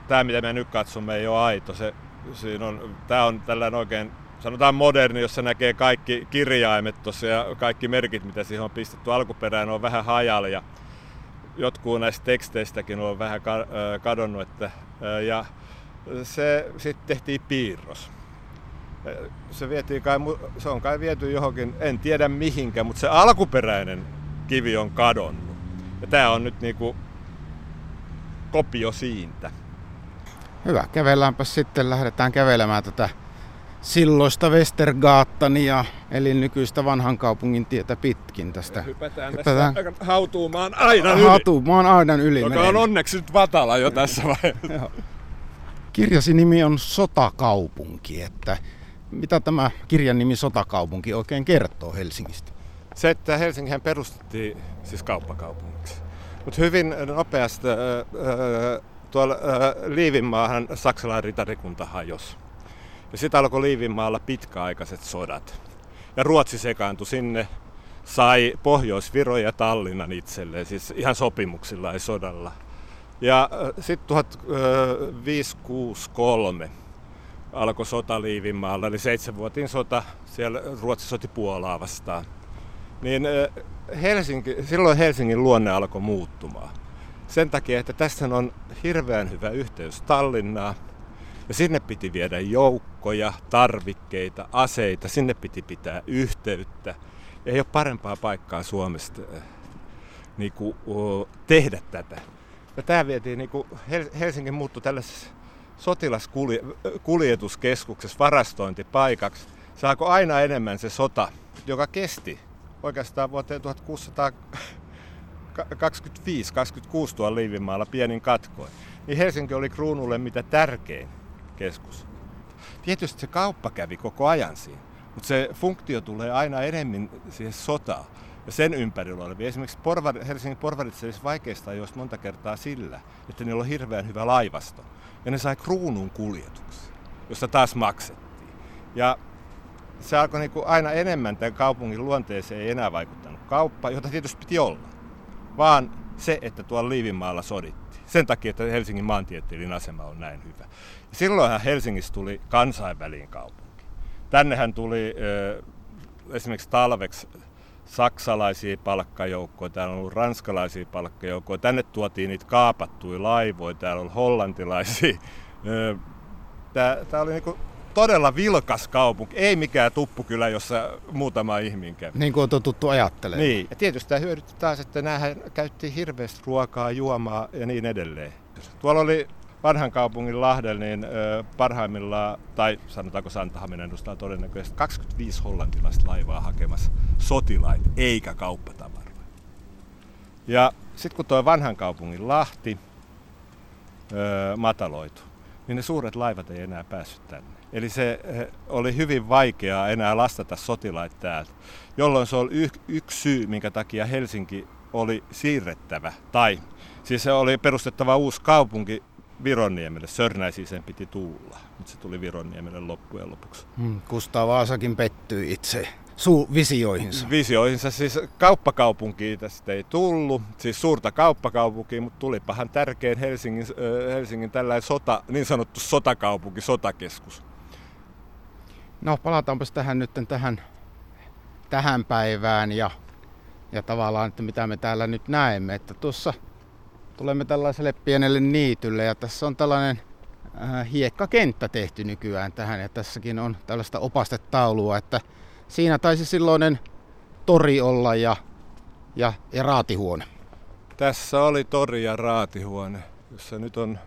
S2: tämä mitä me nyt katsomme ei ole aito. Se, siinä on, tämä on tällainen oikein sanotaan moderni, jossa näkee kaikki kirjaimet tuossa ja kaikki merkit, mitä siihen on pistetty. Alkuperään on vähän hajalla ja jotkut näistä teksteistäkin on vähän kadonnut. Että, ja se sitten tehtiin piirros. Se, vietiin kai, se on kai viety johonkin, en tiedä mihinkä, mutta se alkuperäinen kivi on kadonnut. Ja tämä on nyt niinku kopio siitä.
S1: Hyvä, kävelläänpä sitten, lähdetään kävelemään tätä silloista Westergaattania, eli nykyistä vanhan kaupungin tietä pitkin tästä.
S2: Hypätään, Hypätään. tästä hautuumaan aidan
S1: yli. Hautuumaan aidan yli.
S2: Joka on onneksi nyt vatala jo tässä vaiheessa.
S1: Kirjasi nimi on Sotakaupunki, että mitä tämä kirjan nimi Sotakaupunki oikein kertoo Helsingistä?
S2: Se, että Helsingihän perustettiin siis kauppakaupungiksi. Mutta hyvin nopeasti äh, äh, tuolla äh, Liivinmaahan saksalainen ritarikunta hajosi. Ja sitten alkoi Liivinmaalla pitkäaikaiset sodat. Ja Ruotsi sekaantui sinne, sai Pohjois-Viro ja Tallinnan itselleen, siis ihan sopimuksilla ei sodalla. Ja äh, sitten 1563 äh, alkoi sota Liivinmaalla, eli seitsemänvuotin sota, siellä Ruotsi soti Puolaa vastaan. Niin äh, Helsinki, silloin Helsingin luonne alkoi muuttumaan. Sen takia, että tässä on hirveän hyvä yhteys Tallinnaa. Ja sinne piti viedä joukkoja, tarvikkeita, aseita, sinne piti pitää yhteyttä. Ei ole parempaa paikkaa Suomesta äh, niin kuin, tehdä tätä. Ja tämä vietiin, niin kuin Helsingin muuttui tällaisessa sotilaskuljetuskeskuksessa varastointipaikaksi. Saako aina enemmän se sota, joka kesti oikeastaan vuoteen 1600 25-26 tuolla Liivimaalla pienin katkoin, niin Helsinki oli kruunulle mitä tärkein keskus. Tietysti se kauppa kävi koko ajan siinä, mutta se funktio tulee aina enemmän siihen sotaan. Ja sen ympärillä olevi. Esimerkiksi porvar, Helsingin porvarit selvisi vaikeista ajoista monta kertaa sillä, että niillä on hirveän hyvä laivasto. Ja ne sai kruunun kuljetuksen, josta taas maksettiin. Ja se alkoi niin kuin aina enemmän tämän kaupungin luonteeseen ei enää vaikuttanut kauppa, jota tietysti piti olla vaan se, että tuolla Liivinmaalla sodittiin. Sen takia, että Helsingin maantieteellinen asema on näin hyvä. Silloinhan Helsingistä tuli kansainvälinen kaupunki. Tännehän tuli esimerkiksi talveksi saksalaisia palkkajoukkoja, täällä on ollut ranskalaisia palkkajoukkoja. Tänne tuotiin niitä kaapattuja laivoja, täällä on hollantilaisia. Tämä oli niinku todella vilkas kaupunki, ei mikään tuppukylä, jossa muutama ihminen käy.
S1: Niin kuin on totuttu ajattelemaan.
S2: Niin, ja tietysti tämä hyödytti taas, että näähän käytti hirveästi ruokaa, juomaa ja niin edelleen. Tuolla oli vanhan kaupungin Lahdella niin parhaimmillaan, tai sanotaanko Santahaminen edustaa todennäköisesti 25 hollantilaista laivaa hakemassa sotilaita eikä kauppatavaroita. Ja sitten kun tuo vanhan kaupungin Lahti öö, mataloitu, niin ne suuret laivat ei enää päässyt tänne. Eli se oli hyvin vaikeaa enää lastata sotilaita täältä, jolloin se oli y- yksi syy, minkä takia Helsinki oli siirrettävä. Tai siis se oli perustettava uusi kaupunki Vironniemelle. Sörnäisiin sen piti tulla, mutta se tuli Vironniemelle loppujen lopuksi.
S1: Hmm, Kustaa Vaasakin pettyi itse suu visioihinsa.
S2: Visioihinsa, siis kauppakaupunki tästä ei tullut, siis suurta kauppakaupunkia, mutta tulipahan tärkein Helsingin, Helsingin tällainen sota, niin sanottu sotakaupunki, sotakeskus.
S1: No palataanpas tähän nyt tähän, tähän päivään ja, ja tavallaan, että mitä me täällä nyt näemme. Että tuossa tulemme tällaiselle pienelle niitylle ja tässä on tällainen äh, hiekkakenttä tehty nykyään tähän ja tässäkin on tällaista opastetaulua, että siinä taisi silloinen tori olla ja, ja, ja raatihuone.
S2: Tässä oli tori ja raatihuone, jossa nyt on,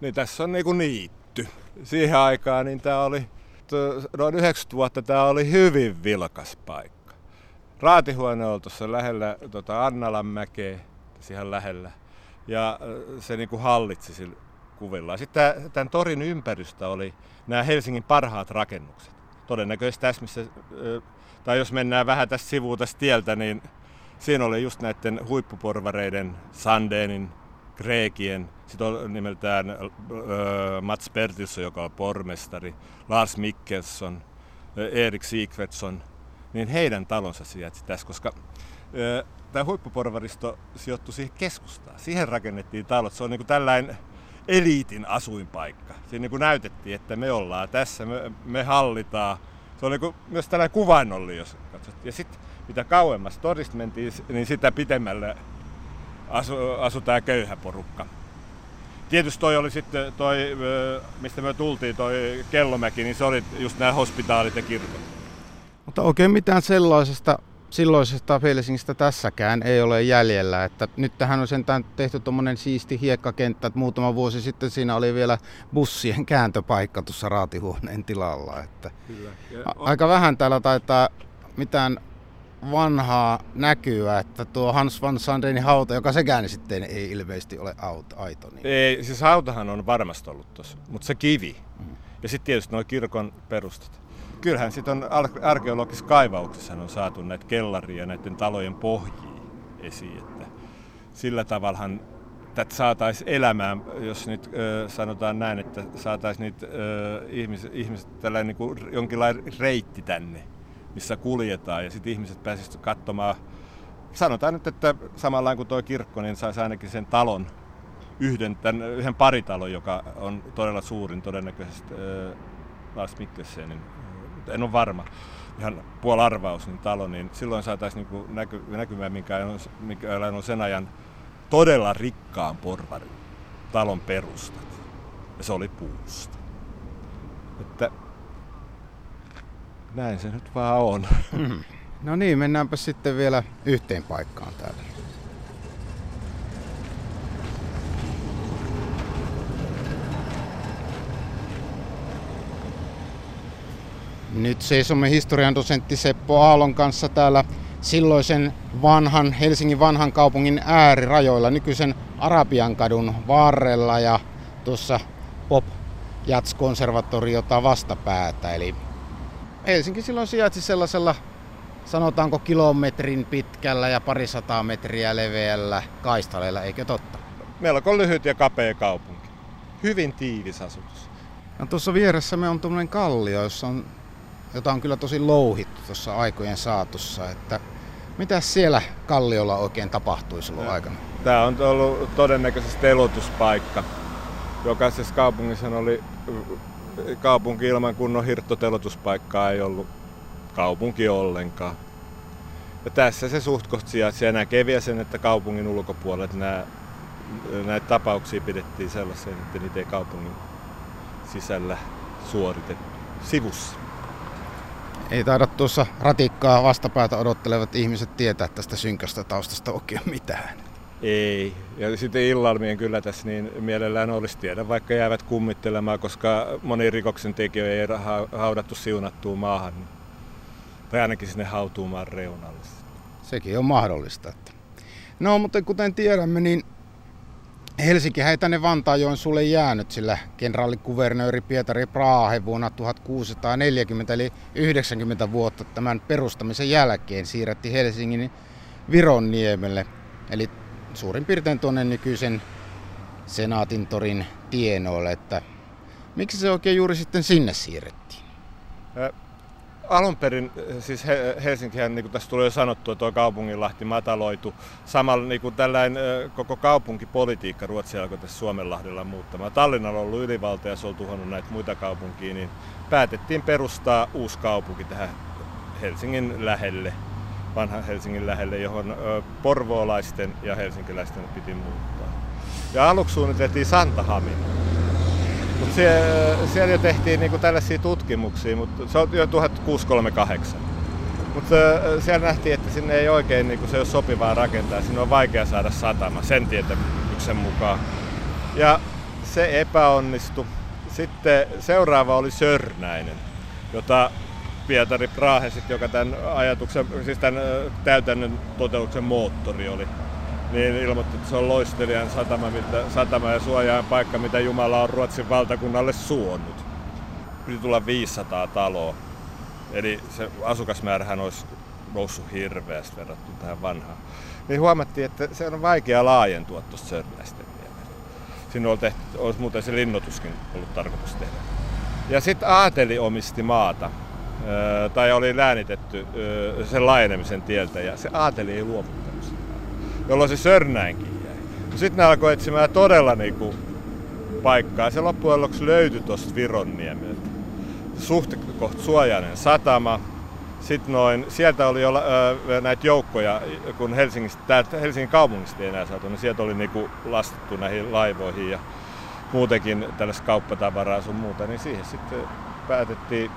S2: niin tässä on niinku niitty. Siihen aikaan niin tämä oli noin 90 vuotta tämä oli hyvin vilkas paikka. Raatihuone oli tuossa lähellä tota Annalanmäkeä, ihan lähellä. Ja se niin kuin hallitsi sillä kuvilla. Sitten tämän torin ympärystä oli nämä Helsingin parhaat rakennukset. Todennäköisesti tässä, missä, tai jos mennään vähän tästä sivuun tästä tieltä, niin siinä oli just näiden huippuporvareiden, Sandeenin, Kreekien, sitten on nimeltään äh, Mats Bertilsson, joka on pormestari, Lars Mikkelson, äh, Erik Sigvardsson, niin heidän talonsa sijaitsi tässä, koska äh, tämä huippuporvaristo sijoittui siihen keskustaan. Siihen rakennettiin talot. Se on niin tällainen eliitin asuinpaikka. Siinä niin näytettiin, että me ollaan tässä, me, me hallitaan. Se on niin myös tällainen kuvainnolli, jos katsot. Ja sitten mitä kauemmas torista mentiin, niin sitä pitemmälle asu, asu tämä köyhä porukka. Tietysti toi oli sitten toi, mistä me tultiin, toi Kellomäki, niin se oli just nämä hospitaalit ja kirkot.
S1: Mutta oikein mitään sellaisesta silloisesta Helsingistä tässäkään ei ole jäljellä. Että nyt tähän on sentään tehty tuommoinen siisti hiekkakenttä, että muutama vuosi sitten siinä oli vielä bussien kääntöpaikka tuossa raatihuoneen tilalla. Että Kyllä. Aika vähän täällä taitaa mitään vanhaa näkyä, että tuo Hans van Sandenin hauta, joka sekään sitten ei ilmeisesti ole auto, aito. Niin...
S2: Ei, siis hautahan on varmasti ollut tuossa, mutta se kivi. Mm. Ja sitten tietysti nuo kirkon perustat. Kyllähän sitten on arkeologisissa kaivauksissa on saatu näitä kellaria ja näiden talojen pohjia esiin. Että sillä tavallahan tätä saataisiin elämään, jos nyt ö, sanotaan näin, että saataisiin niitä ihmiset, ihmiset tällainen niin jonkinlainen reitti tänne missä kuljetaan ja sitten ihmiset pääsisivät katsomaan, sanotaan nyt, että samalla kuin tuo kirkko, niin saisi ainakin sen talon, yhden, tämän, yhden paritalon, joka on todella suurin todennäköisesti äh, Lars Mikkelsenin, mutta en ole varma, ihan puolarvaus niin talo, niin silloin saataisiin niinku näky, näkymään, minkä on, minkä on sen ajan todella rikkaan porvarin talon perustat. Ja se oli puusta. Että näin se nyt vaan on. Mm.
S1: No niin, mennäänpä sitten vielä yhteen paikkaan täällä. Nyt seisomme historian dosentti Seppo Aallon kanssa täällä silloisen vanhan Helsingin vanhan kaupungin äärirajoilla, nykyisen Arabiankadun varrella ja tuossa Pop Jats konservatoriota vastapäätä. Eli Helsinki silloin sijaitsi sellaisella, sanotaanko kilometrin pitkällä ja parisataa metriä leveällä kaistaleella, eikö totta?
S2: Melko lyhyt ja kapea kaupunki. Hyvin tiivis asutus.
S1: No, tuossa vieressä me on tuommoinen kallio, jossa on, jota on kyllä tosi louhittu tuossa aikojen saatossa. Että mitä siellä kalliolla oikein tapahtui silloin aikana?
S2: Tämä on ollut todennäköisesti elotuspaikka. Jokaisessa kaupungissa oli kaupunki ilman kunnon hirttotelotuspaikkaa ei ollut kaupunki ollenkaan. Ja tässä se suht kohta ja näkee sen, että kaupungin ulkopuolella nämä, näitä tapauksia pidettiin sellaisen, että niitä ei kaupungin sisällä suoritettu sivussa.
S1: Ei taida tuossa ratikkaa vastapäätä odottelevat ihmiset tietää tästä synkästä taustasta oikein mitään.
S2: Ei. Ja sitten illalmien kyllä tässä niin mielellään olisi tiedä, vaikka jäävät kummittelemaan, koska moni rikoksen tekijä ei haudattu siunattuun maahan. Tai ainakin sinne hautuumaan reunalle.
S1: Sekin on mahdollista. No, mutta kuten tiedämme, niin Helsinki ei tänne sulle jäänyt, sillä kenraalikuvernööri Pietari Praahe vuonna 1640 eli 90 vuotta tämän perustamisen jälkeen siirretti Helsingin Vironniemelle, eli suurin piirtein tuonne nykyisen Senaatintorin tienoille, että miksi se oikein juuri sitten sinne siirrettiin?
S2: alun perin, siis Helsinkihän, niin kuin tässä tuli jo sanottua, tuo kaupunginlahti mataloitu. Samalla niin kuin tällainen koko kaupunkipolitiikka Ruotsi alkoi tässä Suomenlahdella muuttamaan. Tallinnalla on ollut ylivalta ja se on tuhonnut näitä muita kaupunkia, niin päätettiin perustaa uusi kaupunki tähän Helsingin lähelle, vanhan Helsingin lähelle, johon porvoolaisten ja helsinkiläisten piti muuttaa. Ja aluksi suunniteltiin Santahamina mutta siellä, siellä jo tehtiin niinku tällaisia tutkimuksia, mutta se on jo 1638. Mutta siellä nähtiin, että sinne ei oikein niinku, se ole sopivaa rakentaa, sinne on vaikea saada satama sen tietämyksen mukaan. Ja se epäonnistui. Sitten seuraava oli Sörnäinen, jota Pietari Prahe, joka tämän ajatuksen, siis tämän täytännön toteutuksen moottori oli niin ilmoitti, että se on loistelijan satama, mitä, satama ja suojaan paikka, mitä Jumala on Ruotsin valtakunnalle suonnut. Piti tulla 500 taloa. Eli se asukasmäärähän olisi noussut hirveästi verrattuna tähän vanhaan. Niin huomattiin, että se on vaikea laajentua tuosta Sörnäisten Siinä olisi, tehty, olisi muuten se linnoituskin ollut tarkoitus tehdä. Ja sitten Aateli omisti maata, tai oli läänitetty sen laajenemisen tieltä, ja se Aateli ei luovuttanut jolloin se Sörnäinkin jäi. No sitten ne alkoi etsimään todella niinku paikkaa. Se loppujen lopuksi löytyi tuosta Vironniemeltä. Suht kohta suojainen satama. Sitten noin, sieltä oli jo näitä joukkoja, kun Helsingistä, Helsingin kaupungista ei enää saatu, niin sieltä oli niinku lastettu näihin laivoihin ja muutenkin tällaista kauppatavaraa sun muuta, niin siihen sitten päätettiin,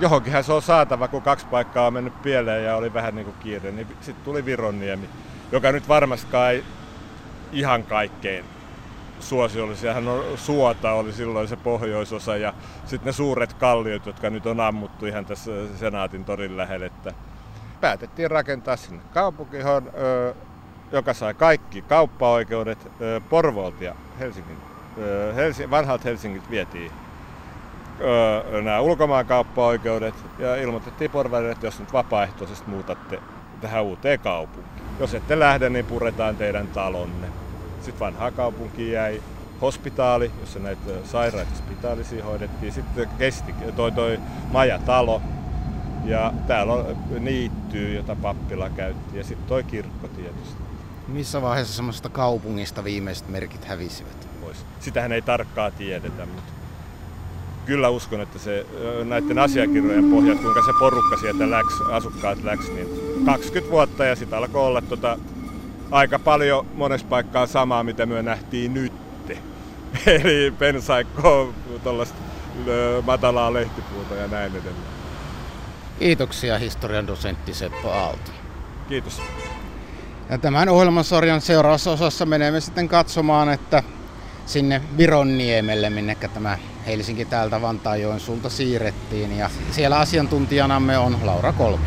S2: johonkinhan se on saatava, kun kaksi paikkaa on mennyt pieleen ja oli vähän niin kuin kiire, niin sitten tuli Vironniemi joka nyt varmastikaan ei ihan kaikkein suosiollisiahan on suota oli silloin se pohjoisosa ja sitten ne suuret kalliot, jotka nyt on ammuttu ihan tässä Senaatin torin lähellä. Että päätettiin rakentaa sinne kaupunki, joka sai kaikki kauppaoikeudet Porvoolta ja Helsingin, Helsi, vanhalta vietiin nämä ulkomaankauppaoikeudet ja ilmoitettiin porvarille, että jos nyt vapaaehtoisesti muutatte tähän uuteen kaupunkiin. Jos ette lähde, niin puretaan teidän talonne. Sitten vanha kaupunki jäi hospitaali, jossa näitä sairaita spitaalisia hoidettiin. Sitten kesti toi, toi majatalo. Ja täällä on niittyy, jota pappila käytti. Ja sitten toi kirkko tietysti.
S1: Missä vaiheessa semmoisesta kaupungista viimeiset merkit hävisivät?
S2: Pois. Sitähän ei tarkkaa tiedetä, mutta kyllä uskon, että se näiden asiakirjojen pohjat, kuinka se porukka sieltä läks, asukkaat läks, niin 20 vuotta ja sitten alkoi olla tota, aika paljon monessa paikkaa samaa, mitä me nähtiin nyt. Eli pensaikkoa, tuollaista matalaa lehtipuuta ja näin edelleen.
S1: Kiitoksia historian dosentti Seppo Aalto.
S2: Kiitos.
S1: Ja tämän ohjelmasarjan seuraavassa osassa menemme sitten katsomaan, että sinne Vironniemelle, minne tämä Helsinki täältä Vantaajoen sulta siirrettiin. Ja siellä asiantuntijanamme on Laura Kolmi.